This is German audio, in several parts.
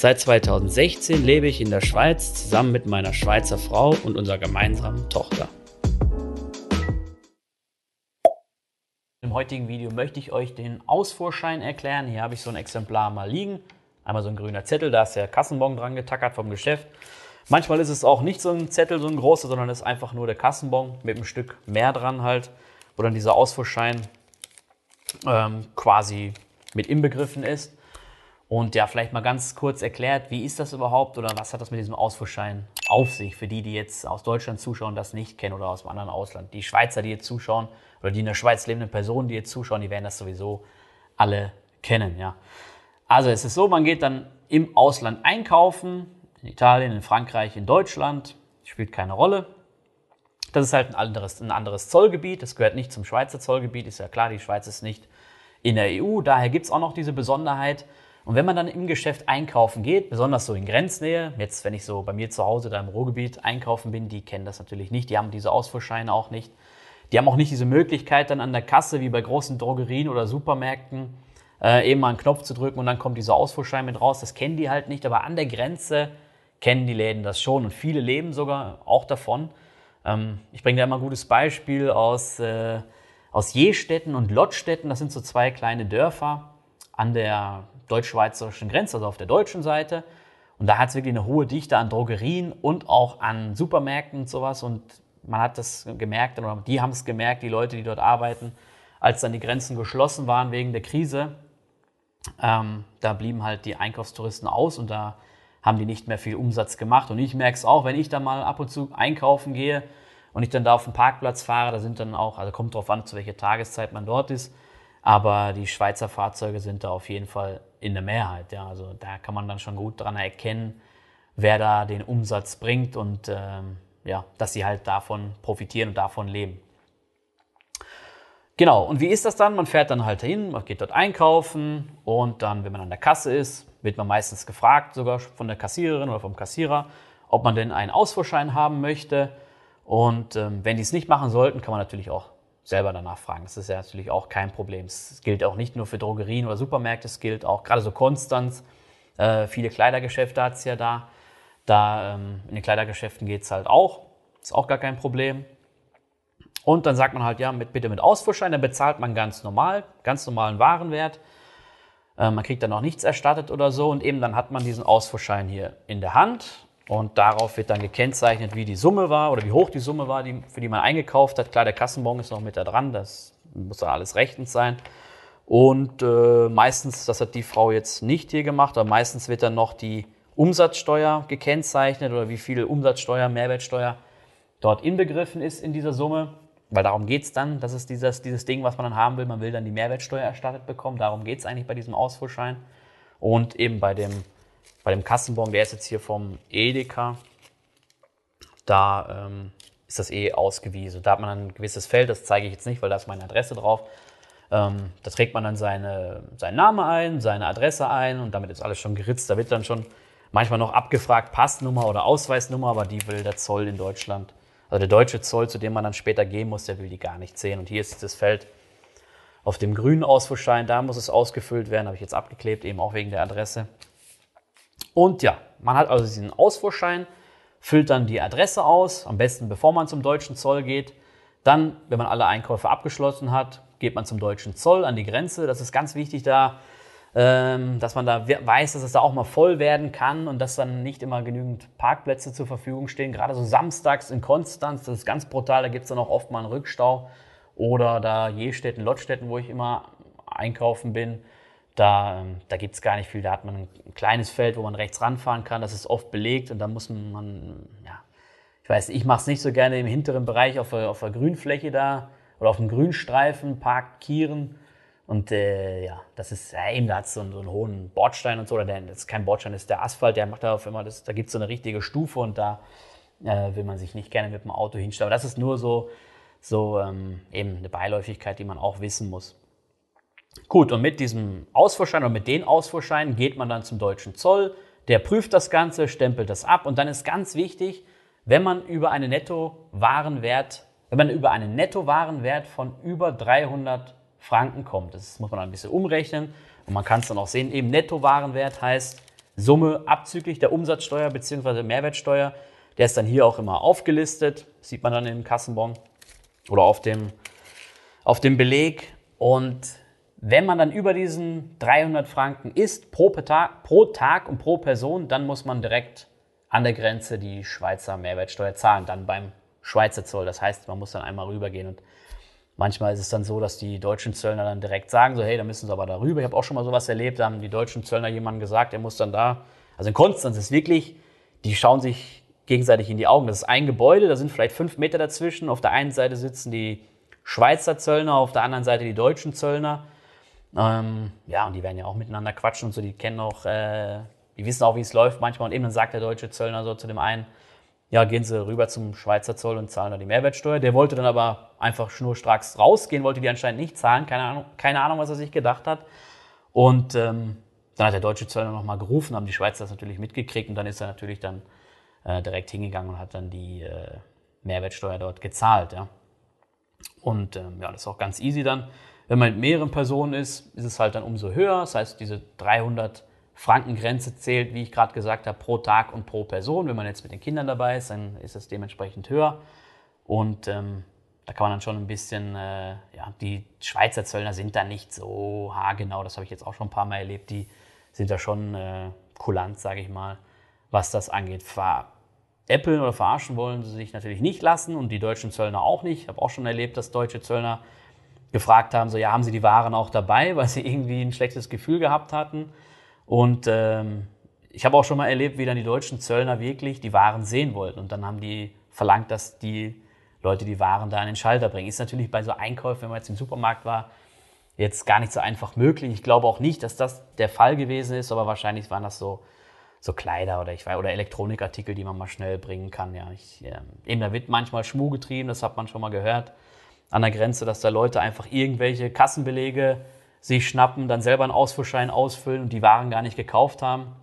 Seit 2016 lebe ich in der Schweiz zusammen mit meiner Schweizer Frau und unserer gemeinsamen Tochter. Im heutigen Video möchte ich euch den Ausfuhrschein erklären. Hier habe ich so ein Exemplar mal liegen. Einmal so ein grüner Zettel, da ist der Kassenbon dran getackert vom Geschäft. Manchmal ist es auch nicht so ein Zettel, so ein großer, sondern es ist einfach nur der Kassenbon mit einem Stück mehr dran halt, wo dann dieser Ausfuhrschein ähm, quasi mit inbegriffen ist. Und ja, vielleicht mal ganz kurz erklärt, wie ist das überhaupt oder was hat das mit diesem Ausfuhrschein auf sich, für die, die jetzt aus Deutschland zuschauen, das nicht kennen oder aus einem anderen Ausland. Die Schweizer, die jetzt zuschauen oder die in der Schweiz lebenden Personen, die jetzt zuschauen, die werden das sowieso alle kennen. Ja. Also es ist so, man geht dann im Ausland einkaufen, in Italien, in Frankreich, in Deutschland, spielt keine Rolle. Das ist halt ein anderes, ein anderes Zollgebiet, das gehört nicht zum Schweizer Zollgebiet, ist ja klar, die Schweiz ist nicht in der EU, daher gibt es auch noch diese Besonderheit. Und wenn man dann im Geschäft einkaufen geht, besonders so in Grenznähe, jetzt wenn ich so bei mir zu Hause da im Ruhrgebiet einkaufen bin, die kennen das natürlich nicht, die haben diese Ausfuhrscheine auch nicht. Die haben auch nicht diese Möglichkeit dann an der Kasse wie bei großen Drogerien oder Supermärkten äh, eben mal einen Knopf zu drücken und dann kommt dieser Ausfuhrschein mit raus. Das kennen die halt nicht, aber an der Grenze kennen die Läden das schon und viele leben sogar auch davon. Ähm, ich bringe da immer ein gutes Beispiel aus, äh, aus Jestetten und Lottstetten. Das sind so zwei kleine Dörfer an der deutsch-schweizerischen Grenze, also auf der deutschen Seite. Und da hat es wirklich eine hohe Dichte an Drogerien und auch an Supermärkten und sowas. Und man hat das gemerkt, oder die haben es gemerkt, die Leute, die dort arbeiten, als dann die Grenzen geschlossen waren wegen der Krise. Ähm, da blieben halt die Einkaufstouristen aus und da haben die nicht mehr viel Umsatz gemacht. Und ich merke es auch, wenn ich da mal ab und zu einkaufen gehe und ich dann da auf den Parkplatz fahre, da sind dann auch, also kommt drauf an, zu welcher Tageszeit man dort ist, aber die Schweizer Fahrzeuge sind da auf jeden Fall in der Mehrheit. Ja. Also da kann man dann schon gut dran erkennen, wer da den Umsatz bringt und ähm, ja, dass sie halt davon profitieren und davon leben. Genau, und wie ist das dann? Man fährt dann halt hin, man geht dort einkaufen und dann, wenn man an der Kasse ist, wird man meistens gefragt, sogar von der Kassiererin oder vom Kassierer, ob man denn einen Ausfuhrschein haben möchte. Und ähm, wenn die es nicht machen sollten, kann man natürlich auch selber danach fragen. Das ist ja natürlich auch kein Problem. Es gilt auch nicht nur für Drogerien oder Supermärkte, es gilt auch gerade so Konstanz. Äh, viele Kleidergeschäfte hat es ja da. Da ähm, in den Kleidergeschäften geht es halt auch. Ist auch gar kein Problem. Und dann sagt man halt, ja, mit, bitte mit Ausfuhrschein, dann bezahlt man ganz normal, ganz normalen Warenwert. Äh, man kriegt dann auch nichts erstattet oder so und eben dann hat man diesen Ausfuhrschein hier in der Hand und darauf wird dann gekennzeichnet, wie die Summe war oder wie hoch die Summe war, die, für die man eingekauft hat. Klar, der Kassenbon ist noch mit da dran, das muss dann alles rechtens sein. Und äh, meistens, das hat die Frau jetzt nicht hier gemacht, aber meistens wird dann noch die Umsatzsteuer gekennzeichnet oder wie viel Umsatzsteuer, Mehrwertsteuer dort inbegriffen ist in dieser Summe. Weil darum geht es dann, das ist dieses, dieses Ding, was man dann haben will. Man will dann die Mehrwertsteuer erstattet bekommen. Darum geht es eigentlich bei diesem Ausfuhrschein. Und eben bei dem, bei dem Kassenbon, der ist jetzt hier vom Edeka, da ähm, ist das eh ausgewiesen. Da hat man ein gewisses Feld, das zeige ich jetzt nicht, weil da ist meine Adresse drauf. Ähm, da trägt man dann seine, seinen Namen ein, seine Adresse ein und damit ist alles schon geritzt. Da wird dann schon manchmal noch abgefragt, Passnummer oder Ausweisnummer, aber die will der Zoll in Deutschland also der deutsche Zoll, zu dem man dann später gehen muss, der will die gar nicht sehen. Und hier ist das Feld auf dem grünen Ausfuhrschein, da muss es ausgefüllt werden, habe ich jetzt abgeklebt, eben auch wegen der Adresse. Und ja, man hat also diesen Ausfuhrschein, füllt dann die Adresse aus, am besten bevor man zum deutschen Zoll geht. Dann, wenn man alle Einkäufe abgeschlossen hat, geht man zum deutschen Zoll an die Grenze. Das ist ganz wichtig da, ähm, dass man da weiß, dass es da auch mal voll werden kann und dass dann nicht immer genügend Parkplätze zur Verfügung stehen. Gerade so samstags in Konstanz, das ist ganz brutal, da gibt es dann auch oft mal einen Rückstau. Oder da Jestetten, Lottstetten, wo ich immer einkaufen bin, da, ähm, da gibt es gar nicht viel. Da hat man ein kleines Feld, wo man rechts ranfahren kann. Das ist oft belegt und da muss man, ja, ich weiß, ich mache es nicht so gerne im hinteren Bereich auf der, auf der Grünfläche da oder auf dem Grünstreifen parkieren und äh, ja, das ist ja, eben, da hat so, so einen hohen Bordstein und so, oder der, das ist kein Bordstein, das ist der Asphalt, der macht da auf immer, das, da gibt es so eine richtige Stufe und da äh, will man sich nicht gerne mit dem Auto hinstellen. Aber das ist nur so, so ähm, eben eine Beiläufigkeit, die man auch wissen muss. Gut, und mit diesem Ausfuhrschein oder mit den Ausfuhrscheinen geht man dann zum deutschen Zoll. Der prüft das Ganze, stempelt das ab und dann ist ganz wichtig, wenn man über einen Nettowarenwert, wenn man über einen Nettowarenwert von über 300 Franken kommt, das muss man ein bisschen umrechnen und man kann es dann auch sehen, eben Nettowarenwert heißt Summe abzüglich der Umsatzsteuer bzw. Mehrwertsteuer. Der ist dann hier auch immer aufgelistet, sieht man dann im Kassenbon oder auf dem, auf dem Beleg. Und wenn man dann über diesen 300 Franken isst pro Tag, pro Tag und pro Person, dann muss man direkt an der Grenze die Schweizer Mehrwertsteuer zahlen, dann beim Schweizer Zoll. Das heißt, man muss dann einmal rübergehen und manchmal ist es dann so, dass die deutschen Zöllner dann direkt sagen, so hey, da müssen sie aber da rüber. Ich habe auch schon mal sowas erlebt, da haben die deutschen Zöllner jemandem gesagt, er muss dann da. Also in Konstanz ist wirklich, die schauen sich gegenseitig in die Augen. Das ist ein Gebäude, da sind vielleicht fünf Meter dazwischen. Auf der einen Seite sitzen die Schweizer Zöllner, auf der anderen Seite die deutschen Zöllner. Ähm, ja, und die werden ja auch miteinander quatschen und so, die kennen auch, äh, die wissen auch, wie es läuft manchmal. Und eben dann sagt der deutsche Zöllner so zu dem einen, ja, gehen Sie rüber zum Schweizer Zoll und zahlen da die Mehrwertsteuer. Der wollte dann aber einfach schnurstracks rausgehen, wollte die anscheinend nicht zahlen. Keine Ahnung, keine Ahnung was er sich gedacht hat. Und ähm, dann hat der deutsche Zöllner nochmal gerufen, haben die Schweizer das natürlich mitgekriegt und dann ist er natürlich dann äh, direkt hingegangen und hat dann die äh, Mehrwertsteuer dort gezahlt. Ja. Und ähm, ja, das ist auch ganz easy dann. Wenn man mit mehreren Personen ist, ist es halt dann umso höher. Das heißt, diese 300 Franken Grenze zählt, wie ich gerade gesagt habe, pro Tag und pro Person. Wenn man jetzt mit den Kindern dabei ist, dann ist es dementsprechend höher. Und ähm, da kann man dann schon ein bisschen, äh, ja, die Schweizer Zöllner sind da nicht so haargenau, das habe ich jetzt auch schon ein paar Mal erlebt, die sind da schon äh, kulant, sage ich mal, was das angeht. Veräppeln oder verarschen wollen sie sich natürlich nicht lassen und die deutschen Zöllner auch nicht. Ich habe auch schon erlebt, dass deutsche Zöllner gefragt haben, so ja, haben sie die Waren auch dabei, weil sie irgendwie ein schlechtes Gefühl gehabt hatten. Und ähm, ich habe auch schon mal erlebt, wie dann die deutschen Zöllner wirklich die Waren sehen wollten. Und dann haben die verlangt, dass die Leute die Waren da an den Schalter bringen. Ist natürlich bei so Einkäufen, wenn man jetzt im Supermarkt war, jetzt gar nicht so einfach möglich. Ich glaube auch nicht, dass das der Fall gewesen ist, aber wahrscheinlich waren das so, so Kleider oder ich weiß, oder Elektronikartikel, die man mal schnell bringen kann. Ja, ich, äh, eben da wird manchmal Schmuh getrieben, das hat man schon mal gehört an der Grenze, dass da Leute einfach irgendwelche Kassenbelege sich schnappen, dann selber einen Ausfuhrschein ausfüllen und die Waren gar nicht gekauft haben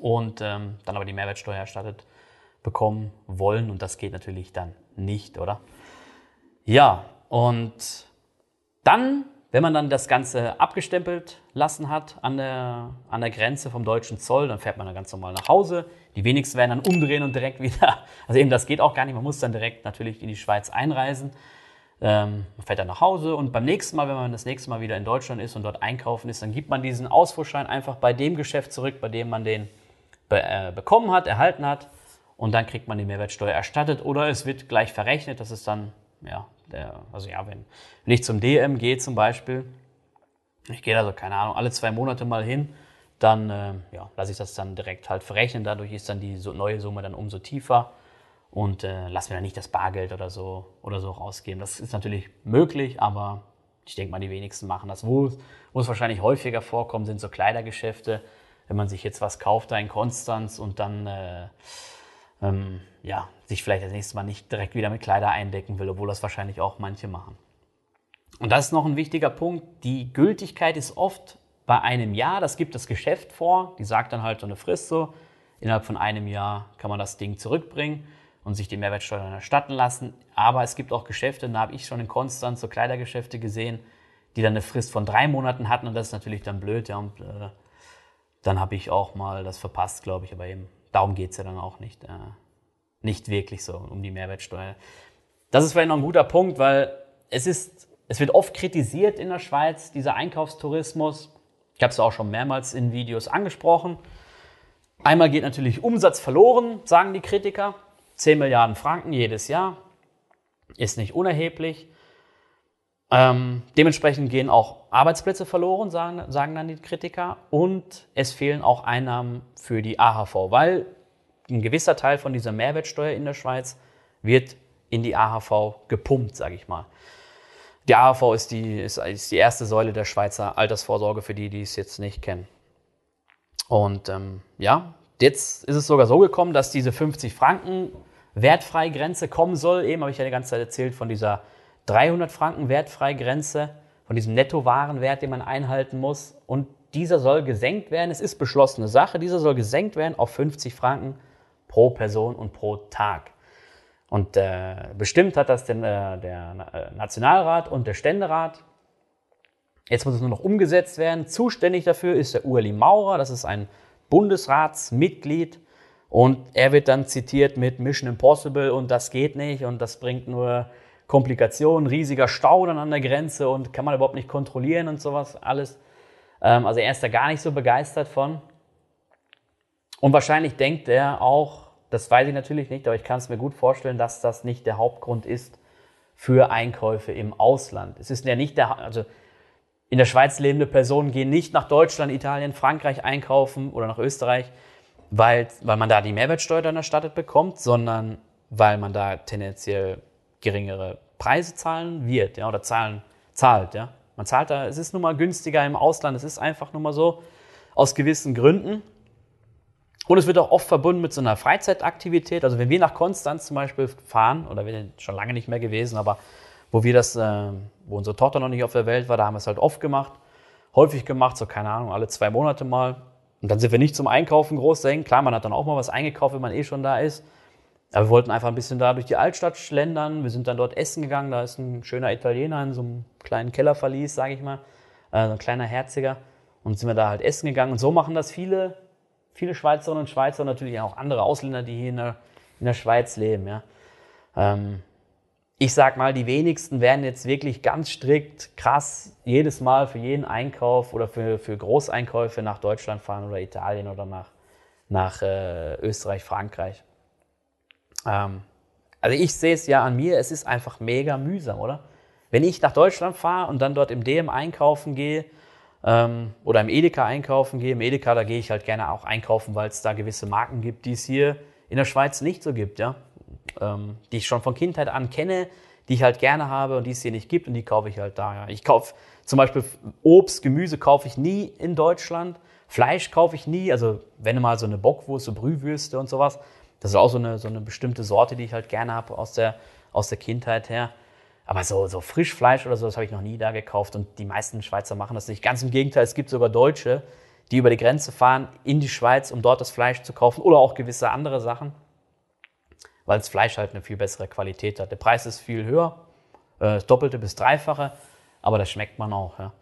und ähm, dann aber die Mehrwertsteuer erstattet bekommen wollen und das geht natürlich dann nicht, oder? Ja, und dann, wenn man dann das Ganze abgestempelt lassen hat an der, an der Grenze vom deutschen Zoll, dann fährt man dann ganz normal nach Hause. Die wenigsten werden dann umdrehen und direkt wieder, also eben das geht auch gar nicht, man muss dann direkt natürlich in die Schweiz einreisen. Ähm, man fährt dann nach Hause und beim nächsten Mal, wenn man das nächste Mal wieder in Deutschland ist und dort einkaufen ist, dann gibt man diesen Ausfuhrschein einfach bei dem Geschäft zurück, bei dem man den be äh, bekommen hat, erhalten hat und dann kriegt man die Mehrwertsteuer erstattet oder es wird gleich verrechnet. Das ist dann, ja, der, also ja, wenn, wenn ich zum DM gehe zum Beispiel, ich gehe also, keine Ahnung, alle zwei Monate mal hin, dann äh, ja, lasse ich das dann direkt halt verrechnen. Dadurch ist dann die so neue Summe dann umso tiefer und äh, lass mir dann nicht das Bargeld oder so oder so rausgeben. Das ist natürlich möglich, aber ich denke mal, die wenigsten machen das. Wo, wo es wahrscheinlich häufiger vorkommt, sind so Kleidergeschäfte. Wenn man sich jetzt was kauft da in Konstanz und dann äh, ähm, ja, sich vielleicht das nächste Mal nicht direkt wieder mit Kleider eindecken will, obwohl das wahrscheinlich auch manche machen. Und das ist noch ein wichtiger Punkt. Die Gültigkeit ist oft bei einem Jahr. Das gibt das Geschäft vor. Die sagt dann halt so eine Frist so. Innerhalb von einem Jahr kann man das Ding zurückbringen und sich die Mehrwertsteuer dann erstatten lassen. Aber es gibt auch Geschäfte, da habe ich schon in Konstanz so Kleidergeschäfte gesehen, die dann eine Frist von drei Monaten hatten und das ist natürlich dann blöd. Ja, und äh, dann habe ich auch mal das verpasst, glaube ich. Aber eben darum geht es ja dann auch nicht. Äh, nicht wirklich so um die Mehrwertsteuer. Das ist vielleicht noch ein guter Punkt, weil es ist, es wird oft kritisiert in der Schweiz, dieser Einkaufstourismus. Ich habe es auch schon mehrmals in Videos angesprochen. Einmal geht natürlich Umsatz verloren, sagen die Kritiker. 10 Milliarden Franken jedes Jahr ist nicht unerheblich. Ähm, dementsprechend gehen auch Arbeitsplätze verloren, sagen, sagen dann die Kritiker. Und es fehlen auch Einnahmen für die AHV, weil ein gewisser Teil von dieser Mehrwertsteuer in der Schweiz wird in die AHV gepumpt, sage ich mal. Die AHV ist die, ist, ist die erste Säule der Schweizer Altersvorsorge für die, die es jetzt nicht kennen. Und ähm, ja, Jetzt ist es sogar so gekommen, dass diese 50 Franken Wertfreigrenze kommen soll. Eben habe ich ja die ganze Zeit erzählt von dieser 300 Franken Wertfreigrenze, von diesem Nettowarenwert, den man einhalten muss. Und dieser soll gesenkt werden. Es ist beschlossene Sache. Dieser soll gesenkt werden auf 50 Franken pro Person und pro Tag. Und äh, bestimmt hat das den, äh, der äh, Nationalrat und der Ständerat. Jetzt muss es nur noch umgesetzt werden. Zuständig dafür ist der Ueli Maurer. Das ist ein Bundesratsmitglied. Und er wird dann zitiert mit Mission Impossible und das geht nicht und das bringt nur Komplikationen, riesiger Stau dann an der Grenze und kann man überhaupt nicht kontrollieren und sowas alles. Ähm, also er ist da gar nicht so begeistert von. Und wahrscheinlich denkt er auch, das weiß ich natürlich nicht, aber ich kann es mir gut vorstellen, dass das nicht der Hauptgrund ist für Einkäufe im Ausland. Es ist ja nicht der, also in der Schweiz lebende Personen gehen nicht nach Deutschland, Italien, Frankreich einkaufen oder nach Österreich, weil, weil man da die Mehrwertsteuer dann erstattet bekommt, sondern weil man da tendenziell geringere Preise zahlen wird, ja, oder zahlen, zahlt, ja. Man zahlt da, es ist nun mal günstiger im Ausland, es ist einfach nur mal so, aus gewissen Gründen. Und es wird auch oft verbunden mit so einer Freizeitaktivität. Also wenn wir nach Konstanz zum Beispiel fahren, oder wir sind schon lange nicht mehr gewesen, aber wo wir das, äh, wo unsere Tochter noch nicht auf der Welt war, da haben wir es halt oft gemacht, häufig gemacht, so keine Ahnung, alle zwei Monate mal. Und dann sind wir nicht zum Einkaufen groß dahin. Klar, man hat dann auch mal was eingekauft, wenn man eh schon da ist. Aber wir wollten einfach ein bisschen da durch die Altstadt schlendern. Wir sind dann dort essen gegangen. Da ist ein schöner Italiener in so einem kleinen Kellerverlies, sage ich mal. Äh, ein kleiner Herziger. Und sind wir da halt essen gegangen. Und so machen das viele viele Schweizerinnen und Schweizer und natürlich auch andere Ausländer, die hier in der, in der Schweiz leben. Ja. Ähm, ich sag mal, die wenigsten werden jetzt wirklich ganz strikt, krass, jedes Mal für jeden Einkauf oder für, für Großeinkäufe nach Deutschland fahren oder Italien oder nach, nach äh, Österreich, Frankreich. Ähm, also ich sehe es ja an mir, es ist einfach mega mühsam, oder? Wenn ich nach Deutschland fahre und dann dort im DM einkaufen gehe, ähm, oder im Edeka einkaufen gehe. Im Edeka, da gehe ich halt gerne auch einkaufen, weil es da gewisse Marken gibt, die es hier in der Schweiz nicht so gibt, ja. Ähm, die ich schon von Kindheit an kenne, die ich halt gerne habe und die es hier nicht gibt und die kaufe ich halt da. Ja. Ich kaufe zum Beispiel Obst, Gemüse kaufe ich nie in Deutschland. Fleisch kaufe ich nie, also wenn mal so eine Bockwurst, so Brühwürste und sowas. Das ist auch so eine, so eine bestimmte Sorte, die ich halt gerne habe aus der, aus der Kindheit her. Aber so, so Frischfleisch oder so, das habe ich noch nie da gekauft. Und die meisten Schweizer machen das nicht. Ganz im Gegenteil, es gibt sogar Deutsche, die über die Grenze fahren in die Schweiz, um dort das Fleisch zu kaufen oder auch gewisse andere Sachen, weil das Fleisch halt eine viel bessere Qualität hat. Der Preis ist viel höher, äh, das Doppelte bis Dreifache, aber das schmeckt man auch. Ja.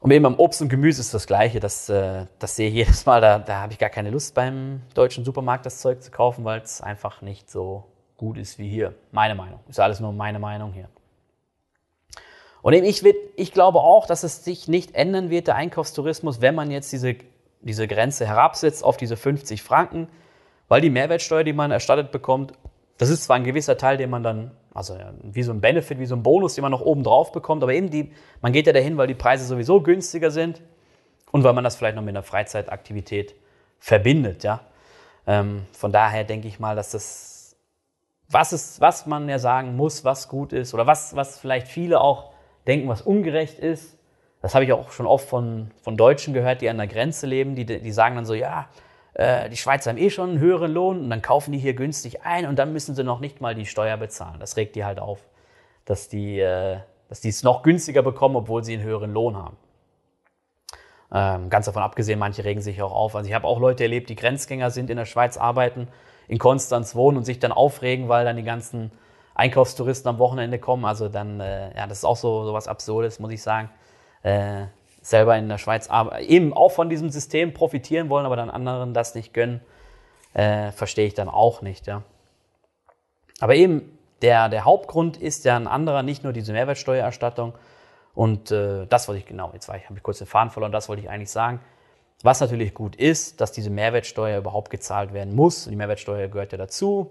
Und eben beim Obst und Gemüse ist das Gleiche. Das, äh, das sehe ich jedes Mal. Da, da habe ich gar keine Lust beim deutschen Supermarkt das Zeug zu kaufen, weil es einfach nicht so gut ist wie hier. Meine Meinung. Ist alles nur meine Meinung hier. Und eben ich, ich glaube auch, dass es sich nicht ändern wird, der Einkaufstourismus, wenn man jetzt diese, diese Grenze herabsetzt auf diese 50 Franken, weil die Mehrwertsteuer, die man erstattet bekommt, das ist zwar ein gewisser Teil, den man dann, also wie so ein Benefit, wie so ein Bonus, den man noch oben drauf bekommt, aber eben die, man geht ja dahin, weil die Preise sowieso günstiger sind und weil man das vielleicht noch mit einer Freizeitaktivität verbindet, ja. Ähm, von daher denke ich mal, dass das was, ist, was man ja sagen muss, was gut ist oder was, was vielleicht viele auch denken, was ungerecht ist. Das habe ich auch schon oft von, von Deutschen gehört, die an der Grenze leben, die, die sagen dann so, ja, äh, die Schweizer haben eh schon einen höheren Lohn und dann kaufen die hier günstig ein und dann müssen sie noch nicht mal die Steuer bezahlen. Das regt die halt auf, dass die, äh, es noch günstiger bekommen, obwohl sie einen höheren Lohn haben. Ähm, ganz davon abgesehen, manche regen sich auch auf. Also ich habe auch Leute erlebt, die Grenzgänger sind, in der Schweiz arbeiten in Konstanz wohnen und sich dann aufregen, weil dann die ganzen Einkaufstouristen am Wochenende kommen. Also dann, äh, ja, das ist auch so, so was Absurdes, muss ich sagen. Äh, selber in der Schweiz eben auch von diesem System profitieren wollen, aber dann anderen das nicht gönnen, äh, verstehe ich dann auch nicht, ja. Aber eben, der, der Hauptgrund ist ja ein anderer, nicht nur diese Mehrwertsteuererstattung. Und äh, das wollte ich genau, jetzt habe ich kurz den Faden verloren, das wollte ich eigentlich sagen. Was natürlich gut ist, dass diese Mehrwertsteuer überhaupt gezahlt werden muss. Die Mehrwertsteuer gehört ja dazu.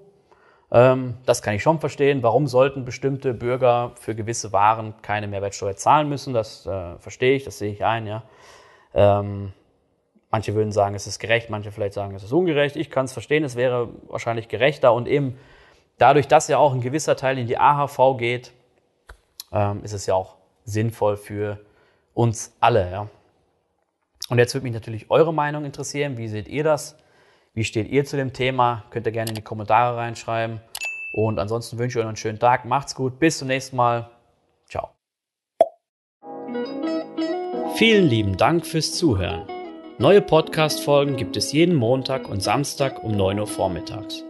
Ähm, das kann ich schon verstehen. Warum sollten bestimmte Bürger für gewisse Waren keine Mehrwertsteuer zahlen müssen? Das äh, verstehe ich, das sehe ich ein. Ja. Ähm, manche würden sagen, es ist gerecht, manche vielleicht sagen, es ist ungerecht. Ich kann es verstehen, es wäre wahrscheinlich gerechter. Und eben dadurch, dass ja auch ein gewisser Teil in die AHV geht, ähm, ist es ja auch sinnvoll für uns alle. Ja. Und jetzt würde mich natürlich eure Meinung interessieren. Wie seht ihr das? Wie steht ihr zu dem Thema? Könnt ihr gerne in die Kommentare reinschreiben. Und ansonsten wünsche ich euch noch einen schönen Tag. Macht's gut. Bis zum nächsten Mal. Ciao. Vielen lieben Dank fürs Zuhören. Neue Podcast-Folgen gibt es jeden Montag und Samstag um 9 Uhr vormittags.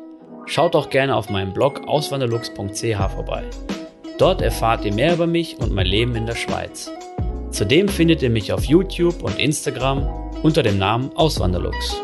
Schaut auch gerne auf meinem Blog auswanderlux.ch vorbei. Dort erfahrt ihr mehr über mich und mein Leben in der Schweiz. Zudem findet ihr mich auf YouTube und Instagram unter dem Namen Auswanderlux.